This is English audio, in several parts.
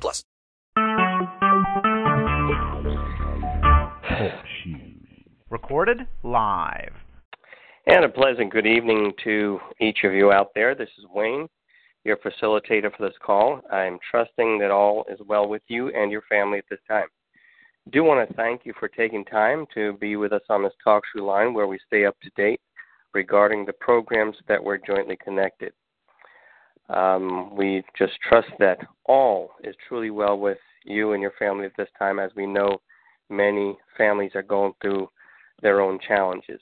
plus. Recorded live. And a pleasant good evening to each of you out there. This is Wayne, your facilitator for this call. I'm trusting that all is well with you and your family at this time. Do want to thank you for taking time to be with us on this talk show line where we stay up to date regarding the programs that we're jointly connected. Um, we just trust that all is truly well with you and your family at this time, as we know many families are going through their own challenges.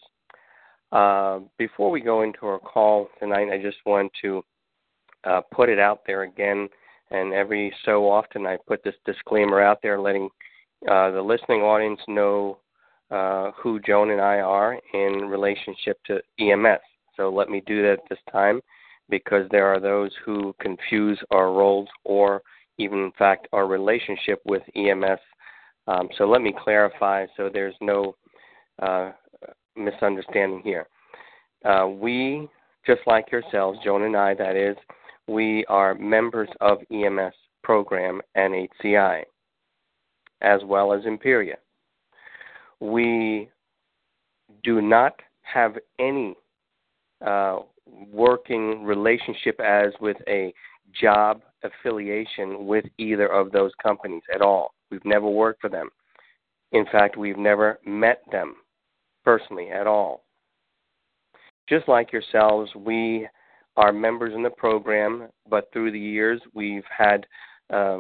Uh, before we go into our call tonight, I just want to uh, put it out there again, and every so often I put this disclaimer out there, letting uh, the listening audience know uh, who Joan and I are in relationship to EMS. So let me do that this time because there are those who confuse our roles or even, in fact, our relationship with EMS. Um, so let me clarify so there's no uh, misunderstanding here. Uh, we, just like yourselves, Joan and I, that is, we are members of EMS program and HCI, as well as Imperia. We do not have any uh, working relationship as with a job affiliation with either of those companies at all. We've never worked for them. In fact, we've never met them personally at all. Just like yourselves, we are members in the program, but through the years we've had uh,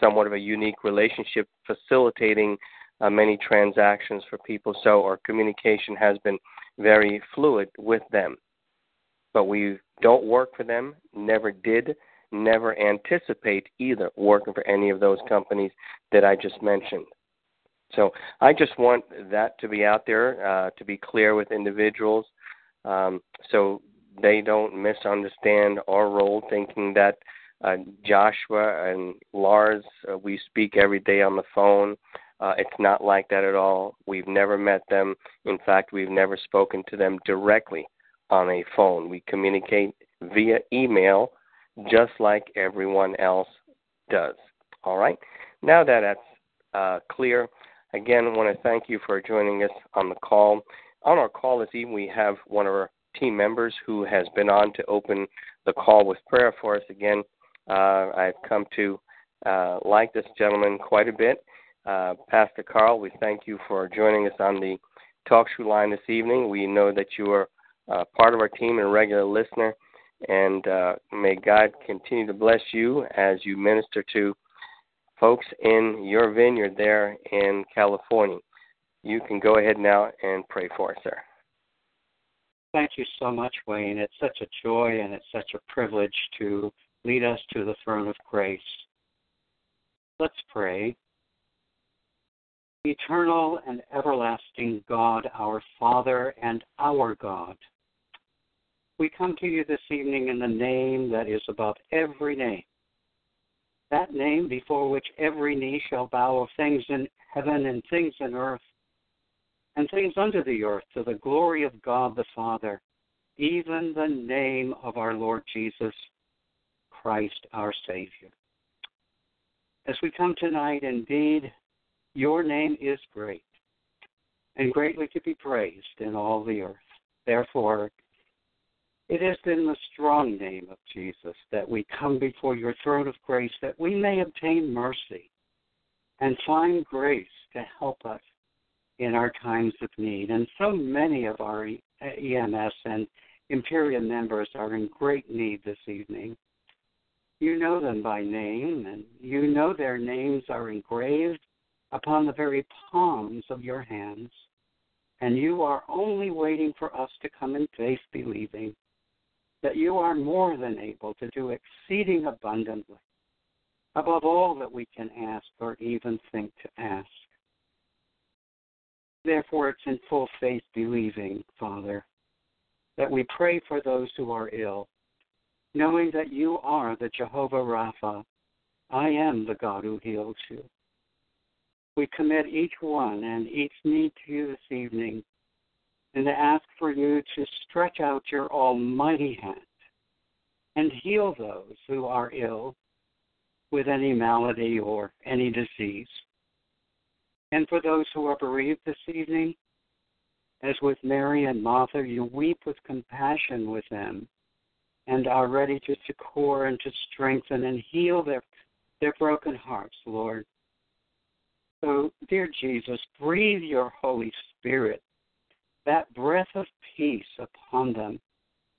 somewhat of a unique relationship facilitating uh, many transactions for people, so our communication has been very fluid with them. But we don't work for them, never did, never anticipate either working for any of those companies that I just mentioned. So I just want that to be out there, uh, to be clear with individuals, um, so they don't misunderstand our role, thinking that uh, Joshua and Lars, uh, we speak every day on the phone. Uh, it's not like that at all. We've never met them. In fact, we've never spoken to them directly on a phone. We communicate via email just like everyone else does. All right? Now that that's uh, clear, again, I want to thank you for joining us on the call. On our call this evening, we have one of our team members who has been on to open the call with prayer for us. Again, uh, I've come to uh, like this gentleman quite a bit. Uh, Pastor Carl, we thank you for joining us on the talk show line this evening. We know that you are uh, part of our team and a regular listener, and uh, may God continue to bless you as you minister to folks in your vineyard there in California. You can go ahead now and pray for us, sir. Thank you so much, Wayne. It's such a joy and it's such a privilege to lead us to the throne of grace. Let's pray. Eternal and everlasting God, our Father and our God, we come to you this evening in the name that is above every name. That name before which every knee shall bow of things in heaven and things in earth and things under the earth to the glory of God the Father, even the name of our Lord Jesus Christ our Savior. As we come tonight, indeed, your name is great and greatly to be praised in all the earth. Therefore, it is in the strong name of Jesus that we come before your throne of grace that we may obtain mercy and find grace to help us in our times of need. And so many of our EMS and Imperia members are in great need this evening. You know them by name, and you know their names are engraved upon the very palms of your hands. And you are only waiting for us to come in faith, believing that you are more than able to do exceeding abundantly above all that we can ask or even think to ask. Therefore, it's in full faith believing, Father, that we pray for those who are ill, knowing that you are the Jehovah Rapha. I am the God who heals you. We commit each one and each need to you this evening and ask for you to stretch out your almighty hand and heal those who are ill with any malady or any disease. And for those who are bereaved this evening, as with Mary and Martha, you weep with compassion with them and are ready to succor and to strengthen and heal their, their broken hearts, Lord. So, dear Jesus, breathe your Holy Spirit, that breath of peace upon them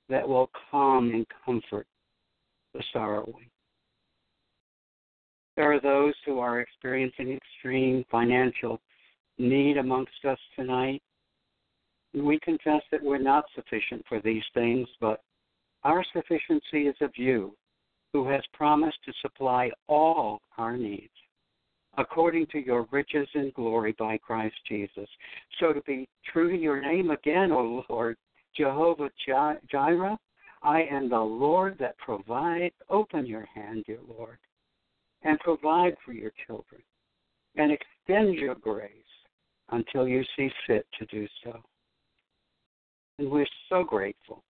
that will calm and comfort the sorrowing. There are those who are experiencing extreme financial need amongst us tonight. We confess that we're not sufficient for these things, but our sufficiency is of you, who has promised to supply all our needs according to your riches and glory by Christ Jesus. So to be true to your name again, O Lord, Jehovah Jireh, I am the Lord that provides. Open your hand, dear Lord, and provide for your children, and extend your grace until you see fit to do so. And we're so grateful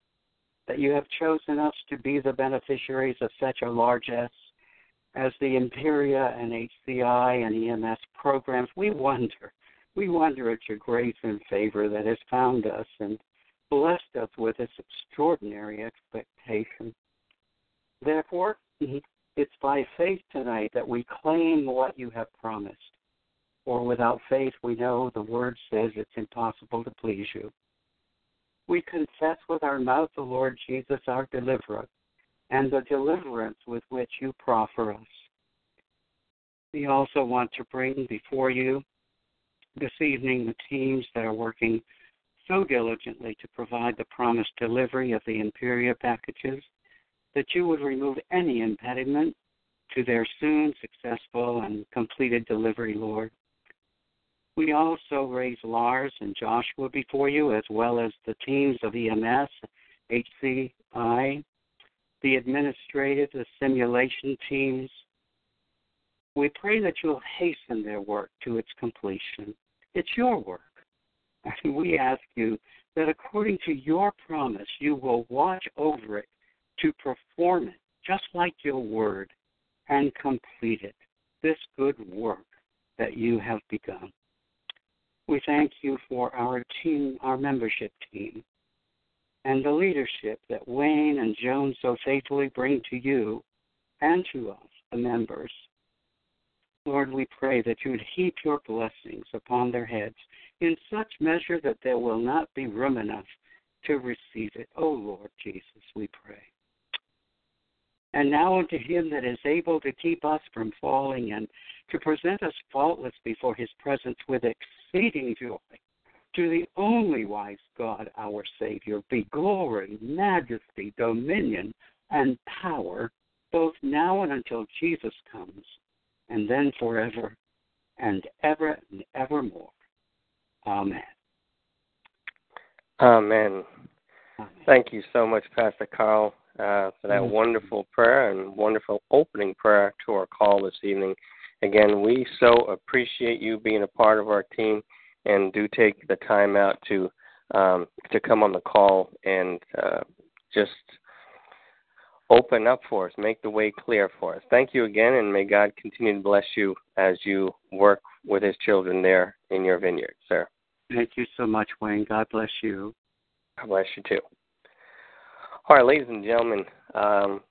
that you have chosen us to be the beneficiaries of such a largesse as the Imperia and HCI and EMS programs. We wonder, we wonder at your grace and favor that has found us and blessed us with this extraordinary expectation. Therefore, mm-hmm. it's by faith tonight that we claim what you have promised. For without faith, we know the word says it's impossible to please you. We confess with our mouth the Lord Jesus, our deliverer, and the deliverance with which you proffer us. We also want to bring before you this evening the teams that are working so diligently to provide the promised delivery of the Imperia packages that you would remove any impediment to their soon successful and completed delivery, Lord. We also raise Lars and Joshua before you, as well as the teams of EMS, HCI, the administrative, the simulation teams. We pray that you'll hasten their work to its completion. It's your work. And we ask you that according to your promise, you will watch over it to perform it, just like your word, and complete it, this good work that you have begun. We thank you for our team, our membership team, and the leadership that Wayne and Joan so faithfully bring to you and to us, the members. Lord, we pray that you would heap your blessings upon their heads in such measure that there will not be room enough to receive it. O oh, Lord Jesus, we pray. And now unto him that is able to keep us from falling and to present us faultless before his presence with exceeding joy, to the only wise God, our Savior, be glory, majesty, dominion, and power, both now and until Jesus comes, and then forever and ever and evermore. Amen. Amen. Amen. Thank you so much, Pastor Carl, uh, for that mm-hmm. wonderful prayer and wonderful opening prayer to our call this evening. Again, we so appreciate you being a part of our team, and do take the time out to um, to come on the call and uh, just open up for us, make the way clear for us. Thank you again, and may God continue to bless you as you work with His children there in your vineyard, sir. Thank you so much, Wayne. God bless you. God bless you too. All right, ladies and gentlemen, um,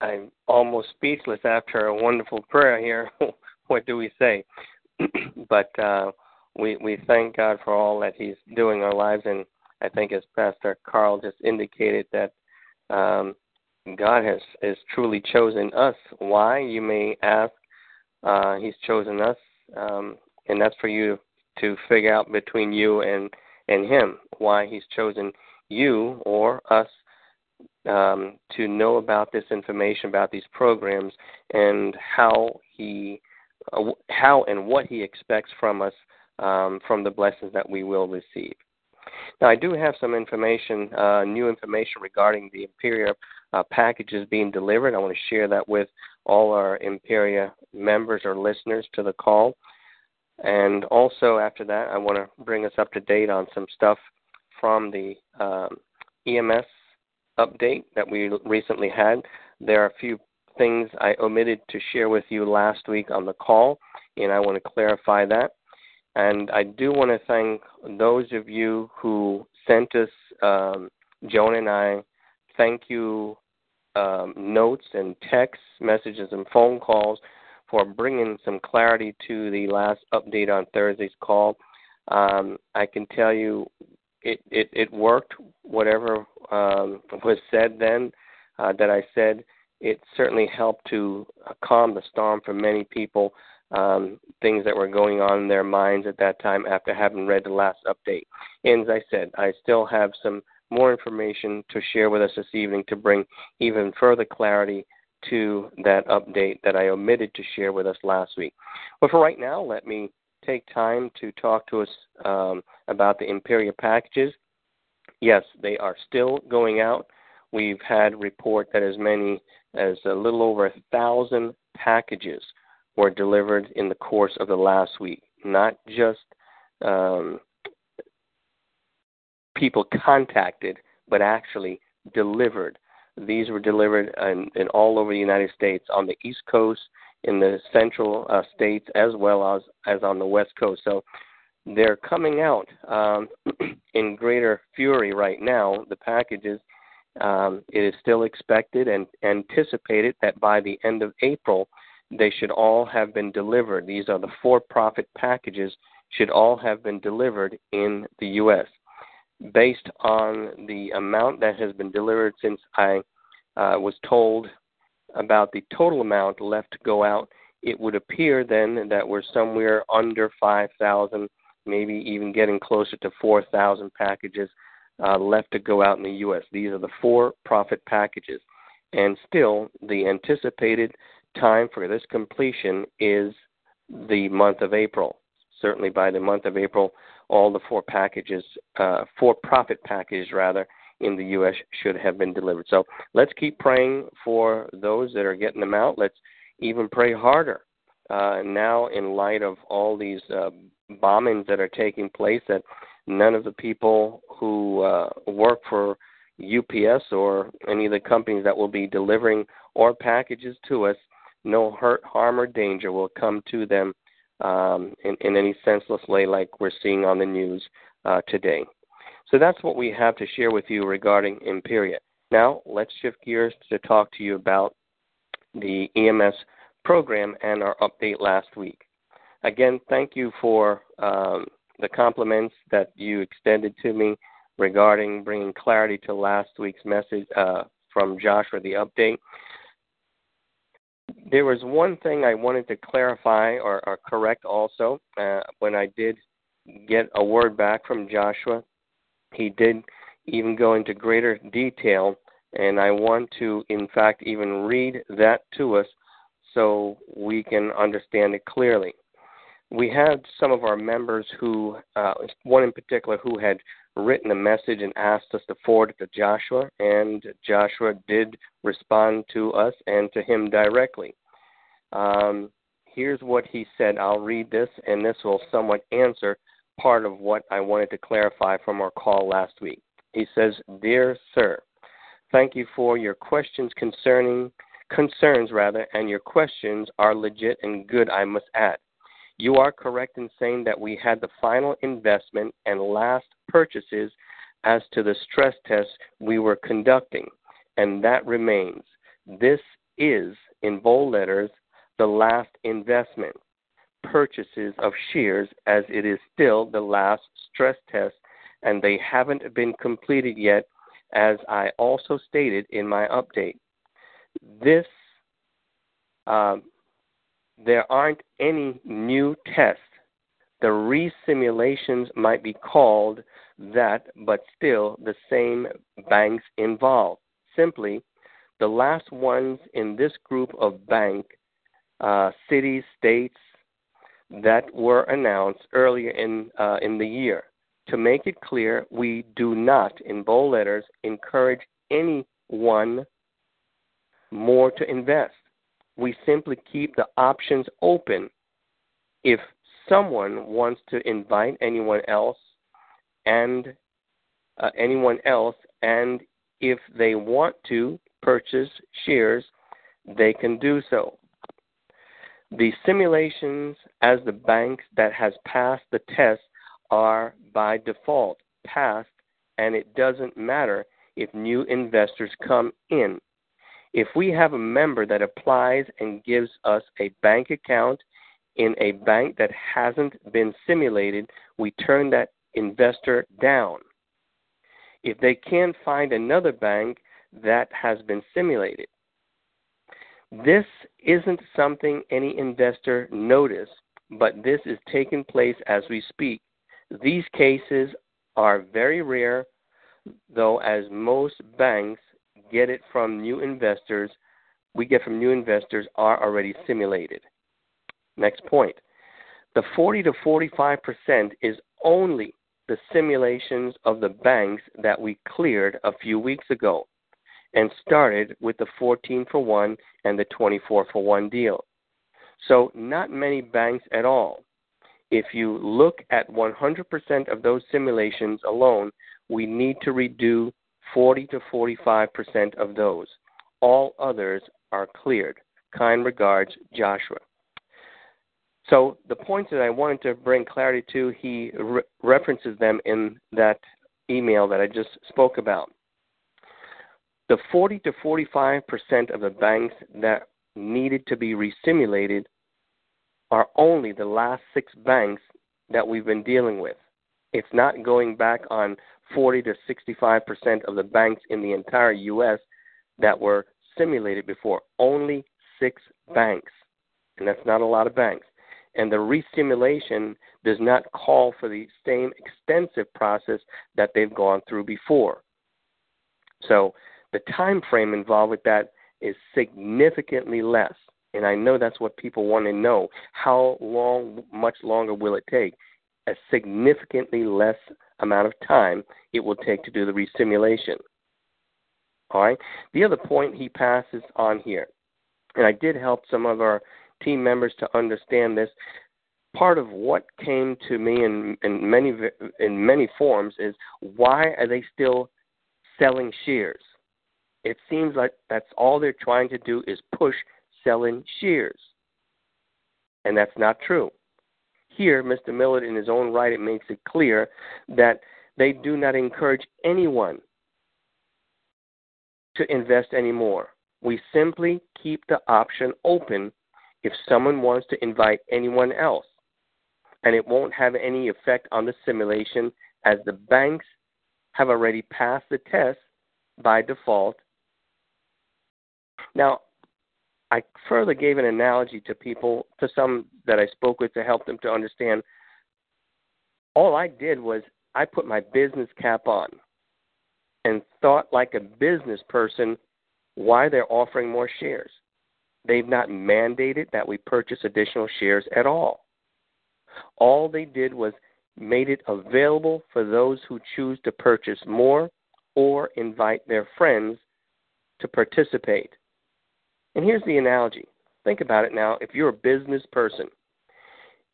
I'm almost speechless after a wonderful prayer here. what do we say? but uh, we we thank God for all that He's doing in our lives, and I think as Pastor Carl just indicated that um, God has has truly chosen us. Why you may ask? Uh, he's chosen us, um, and that's for you to figure out between you and and him why he's chosen you or us um, to know about this information about these programs and how he how and what he expects from us um, from the blessings that we will receive. Now, I do have some information, uh, new information regarding the Imperia uh, packages being delivered. I want to share that with all our Imperia members or listeners to the call. And also, after that, I want to bring us up to date on some stuff from the um, EMS update that we recently had. There are a few things I omitted to share with you last week on the call, and I want to clarify that. And I do want to thank those of you who sent us, um, Joan and I, thank you um, notes and text messages and phone calls for bringing some clarity to the last update on Thursday's call. Um, I can tell you it, it, it worked, whatever um, was said then uh, that I said. It certainly helped to calm the storm for many people um, things that were going on in their minds at that time after having read the last update. And as I said, I still have some more information to share with us this evening to bring even further clarity to that update that I omitted to share with us last week. But for right now, let me take time to talk to us um, about the Imperia packages. Yes, they are still going out. We've had report that as many as a little over a thousand packages were delivered in the course of the last week, not just um, people contacted, but actually delivered. These were delivered in, in all over the United States on the East Coast, in the central uh, states, as well as as on the West Coast. So they're coming out um, in greater fury right now. The packages. Um, it is still expected and anticipated that by the end of April, they should all have been delivered. These are the for profit packages, should all have been delivered in the U.S. Based on the amount that has been delivered since I uh, was told about the total amount left to go out, it would appear then that we're somewhere under 5,000, maybe even getting closer to 4,000 packages uh, left to go out in the U.S. These are the for profit packages. And still, the anticipated time for this completion is the month of April. Certainly by the month of April, all the four packages, uh, four profit packages rather, in the U.S. should have been delivered. So let's keep praying for those that are getting them out. Let's even pray harder uh, now in light of all these uh, bombings that are taking place that none of the people who uh, work for UPS or any of the companies that will be delivering our packages to us no hurt, harm, or danger will come to them um, in, in any senseless way like we're seeing on the news uh, today. So that's what we have to share with you regarding Imperia. Now, let's shift gears to talk to you about the EMS program and our update last week. Again, thank you for um, the compliments that you extended to me regarding bringing clarity to last week's message uh, from Joshua, the update there was one thing I wanted to clarify or, or correct also uh, when I did get a word back from Joshua. He did even go into greater detail, and I want to, in fact, even read that to us so we can understand it clearly. We had some of our members who, uh, one in particular, who had written a message and asked us to forward it to Joshua, and Joshua did respond to us and to him directly. Um, here's what he said. I'll read this, and this will somewhat answer part of what I wanted to clarify from our call last week. He says, Dear Sir, thank you for your questions concerning concerns rather, and your questions are legit and good, I must add. You are correct in saying that we had the final investment and last purchases as to the stress test we were conducting, and that remains. This is, in bold letters, the last investment purchases of shares as it is still the last stress test and they haven't been completed yet as I also stated in my update. This um, there aren't any new tests. The resimulations might be called that, but still the same banks involved. simply the last ones in this group of bank uh, cities, states that were announced earlier in uh, in the year. To make it clear, we do not, in bold letters, encourage anyone more to invest. We simply keep the options open. If someone wants to invite anyone else and uh, anyone else, and if they want to purchase shares, they can do so. The simulations as the banks that has passed the test are by default passed, and it doesn't matter if new investors come in. If we have a member that applies and gives us a bank account in a bank that hasn't been simulated, we turn that investor down. If they can't find another bank that has been simulated, this isn't something any investor noticed, but this is taking place as we speak. These cases are very rare, though, as most banks get it from new investors, we get from new investors are already simulated. Next point. The 40 to 45% is only the simulations of the banks that we cleared a few weeks ago and started with the 14 for 1 and the 24 for 1 deal. So, not many banks at all. If you look at 100% of those simulations alone, we need to redo 40 to 45% of those. All others are cleared. Kind regards, Joshua. So, the points that I wanted to bring clarity to, he re- references them in that email that I just spoke about. The 40 to 45 percent of the banks that needed to be resimulated are only the last six banks that we've been dealing with. It's not going back on 40 to 65 percent of the banks in the entire U.S. that were simulated before. Only six banks, and that's not a lot of banks. And the resimulation does not call for the same extensive process that they've gone through before. So the time frame involved with that is significantly less. And I know that's what people want to know. How long, much longer will it take? A significantly less amount of time it will take to do the resimulation. All right. The other point he passes on here, and I did help some of our team members to understand this. Part of what came to me in, in many in many forms is why are they still selling shares? it seems like that's all they're trying to do is push selling shares. And that's not true. Here, Mr. Millard, in his own right, it makes it clear that they do not encourage anyone to invest anymore. We simply keep the option open if someone wants to invite anyone else. And it won't have any effect on the simulation as the banks have already passed the test by default now, I further gave an analogy to people, to some that I spoke with to help them to understand. All I did was I put my business cap on and thought like a business person why they're offering more shares. They've not mandated that we purchase additional shares at all. All they did was made it available for those who choose to purchase more or invite their friends to participate. And here's the analogy. Think about it now. If you're a business person,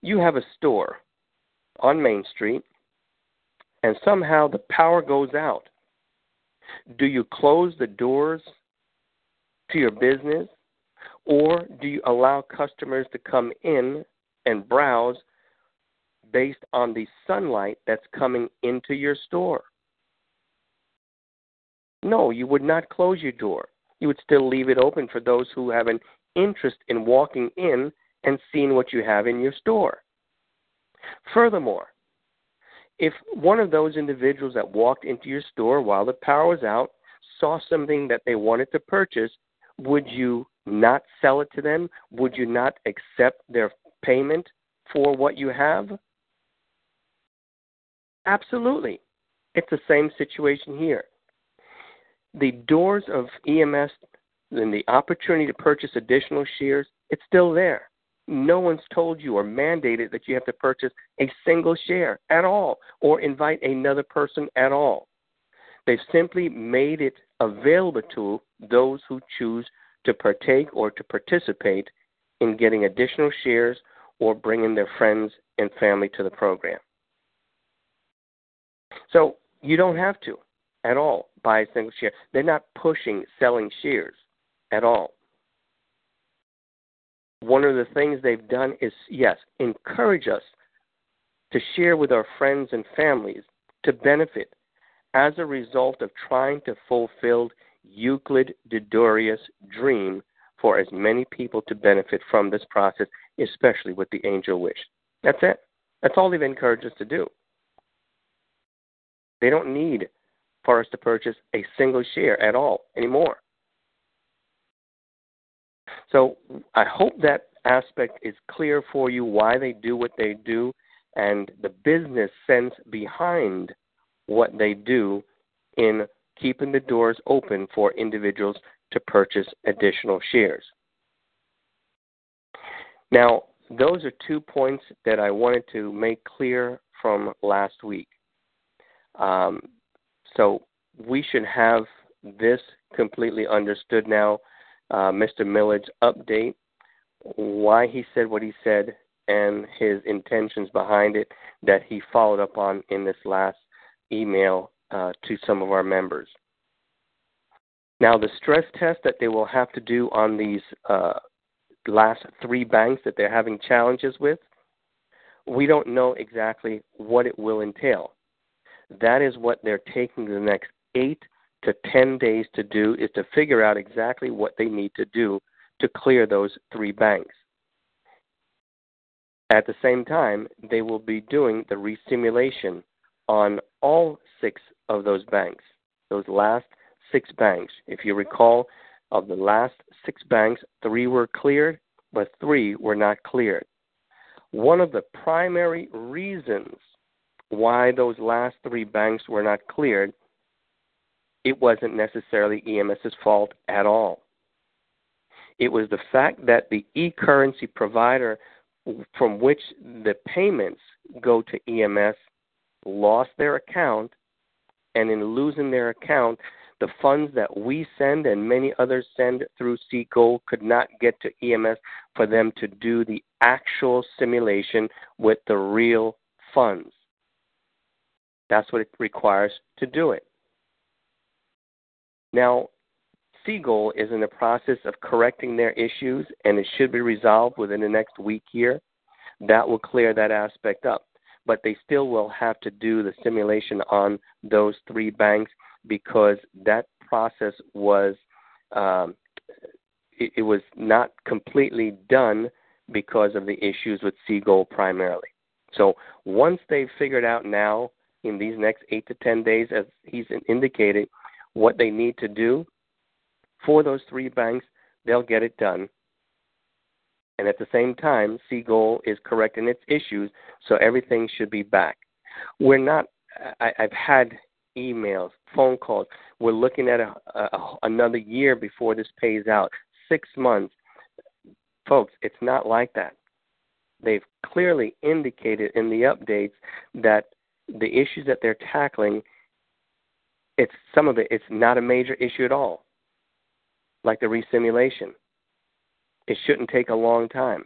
you have a store on Main Street, and somehow the power goes out. Do you close the doors to your business, or do you allow customers to come in and browse based on the sunlight that's coming into your store? No, you would not close your door you would still leave it open for those who have an interest in walking in and seeing what you have in your store. Furthermore, if one of those individuals that walked into your store while the power was out saw something that they wanted to purchase, would you not sell it to them? Would you not accept their payment for what you have? Absolutely. It's the same situation here the doors of EMS and the opportunity to purchase additional shares, it's still there. No one's told you or mandated that you have to purchase a single share at all or invite another person at all. They've simply made it available to those who choose to partake or to participate in getting additional shares or bringing their friends and family to the program. So you don't have to at all buy a single share. They're not pushing selling shares at all. One of the things they've done is, yes, encourage us to share with our friends and families to benefit as a result of trying to fulfill Euclid Didorius' dream for as many people to benefit from this process, especially with the angel wish. That's it. That's all they've encouraged us to do. They don't need for us to purchase a single share at all anymore. So I hope that aspect is clear for you why they do what they do and the business sense behind what they do in keeping the doors open for individuals to purchase additional shares. Now, those are two points that I wanted to make clear from last week. Um, so we should have this completely understood now. Uh, Mr. Millard's update, why he said what he said, and his intentions behind it that he followed up on in this last email uh, to some of our members. Now, the stress test that they will have to do on these uh, last three banks that they're having challenges with, we don't know exactly what it will entail. That is what they're taking the next eight to 10 days to do is to figure out exactly what they need to do to clear those three banks. At the same time, they will be doing the resimulation on all six of those banks, those last six banks. If you recall, of the last six banks, three were cleared, but three were not cleared. One of the primary reasons why those last three banks were not cleared, it wasn't necessarily EMS's fault at all. It was the fact that the e currency provider from which the payments go to EMS lost their account, and in losing their account, the funds that we send and many others send through SeaGold could not get to EMS for them to do the actual simulation with the real funds. That's what it requires to do it. Now, SeaGold is in the process of correcting their issues, and it should be resolved within the next week here. That will clear that aspect up. But they still will have to do the simulation on those three banks because that process was um, it, it was not completely done because of the issues with SeaGold primarily. So once they've figured out now in these next eight to ten days, as he's indicated, what they need to do for those three banks, they'll get it done. And at the same time, SeaGold is correcting its issues, so everything should be back. We're not. I, I've had emails, phone calls. We're looking at a, a, another year before this pays out, six months. Folks, it's not like that. They've clearly indicated in the updates that the issues that they're tackling, it's some of it, it's not a major issue at all, like the resimulation. It shouldn't take a long time.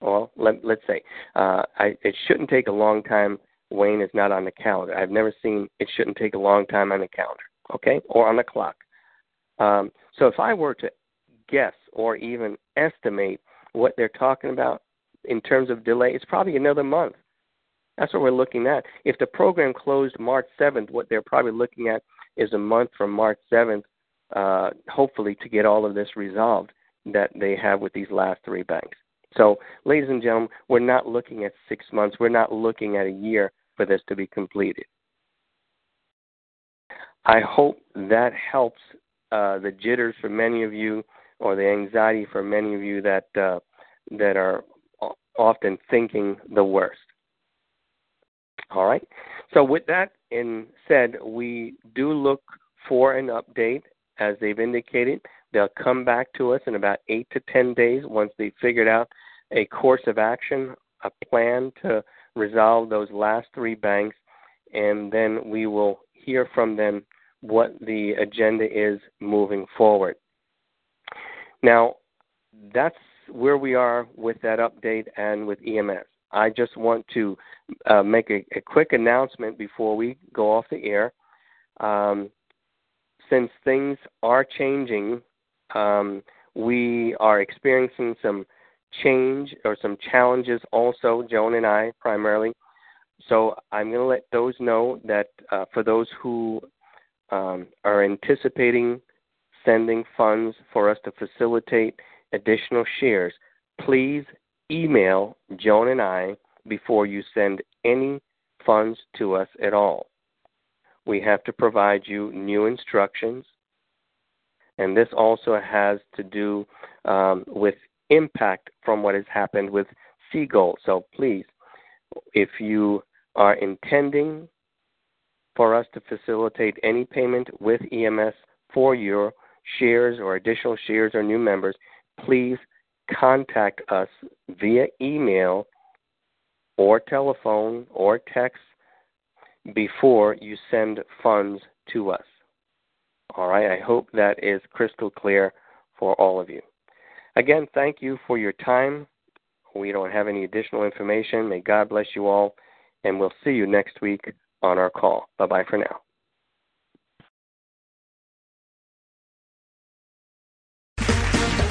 Well, let, let's say uh, I, it shouldn't take a long time Wayne is not on the calendar. I've never seen it shouldn't take a long time on the calendar, okay, or on the clock. Um, so if I were to guess or even estimate what they're talking about in terms of delay, it's probably another month. That's what we're looking at. If the program closed March 7th, what they're probably looking at is a month from March 7th, uh, hopefully, to get all of this resolved that they have with these last three banks. So, ladies and gentlemen, we're not looking at six months. We're not looking at a year for this to be completed. I hope that helps uh, the jitters for many of you, or the anxiety for many of you that uh, that are often thinking the worst. All right. So with that in said, we do look for an update as they've indicated. They'll come back to us in about eight to ten days once they've figured out a course of action, a plan to resolve those last three banks, and then we will hear from them what the agenda is moving forward. Now, that's where we are with that update and with EMS. I just want to uh, make a, a, quick announcement before we go off the air. Um, since things are changing, um, we are experiencing some change or some challenges also, Joan and I primarily. So I'm going to let those know that uh, for those who um, are anticipating sending funds for us to facilitate additional shares, please email Joan and I before you send any funds to us at all. We have to provide you new instructions, and this also has to do um, with impact from what has happened with Seagold. So please, if you are intending for us to facilitate any payment with EMS for your shares or additional shares or new members, please contact us via email or telephone or text before you send funds to us. All right, I hope that is crystal clear for all of you. Again, thank you for your time. We don't have any additional information. May God bless you all, and we'll see you next week on our call. Bye bye for now.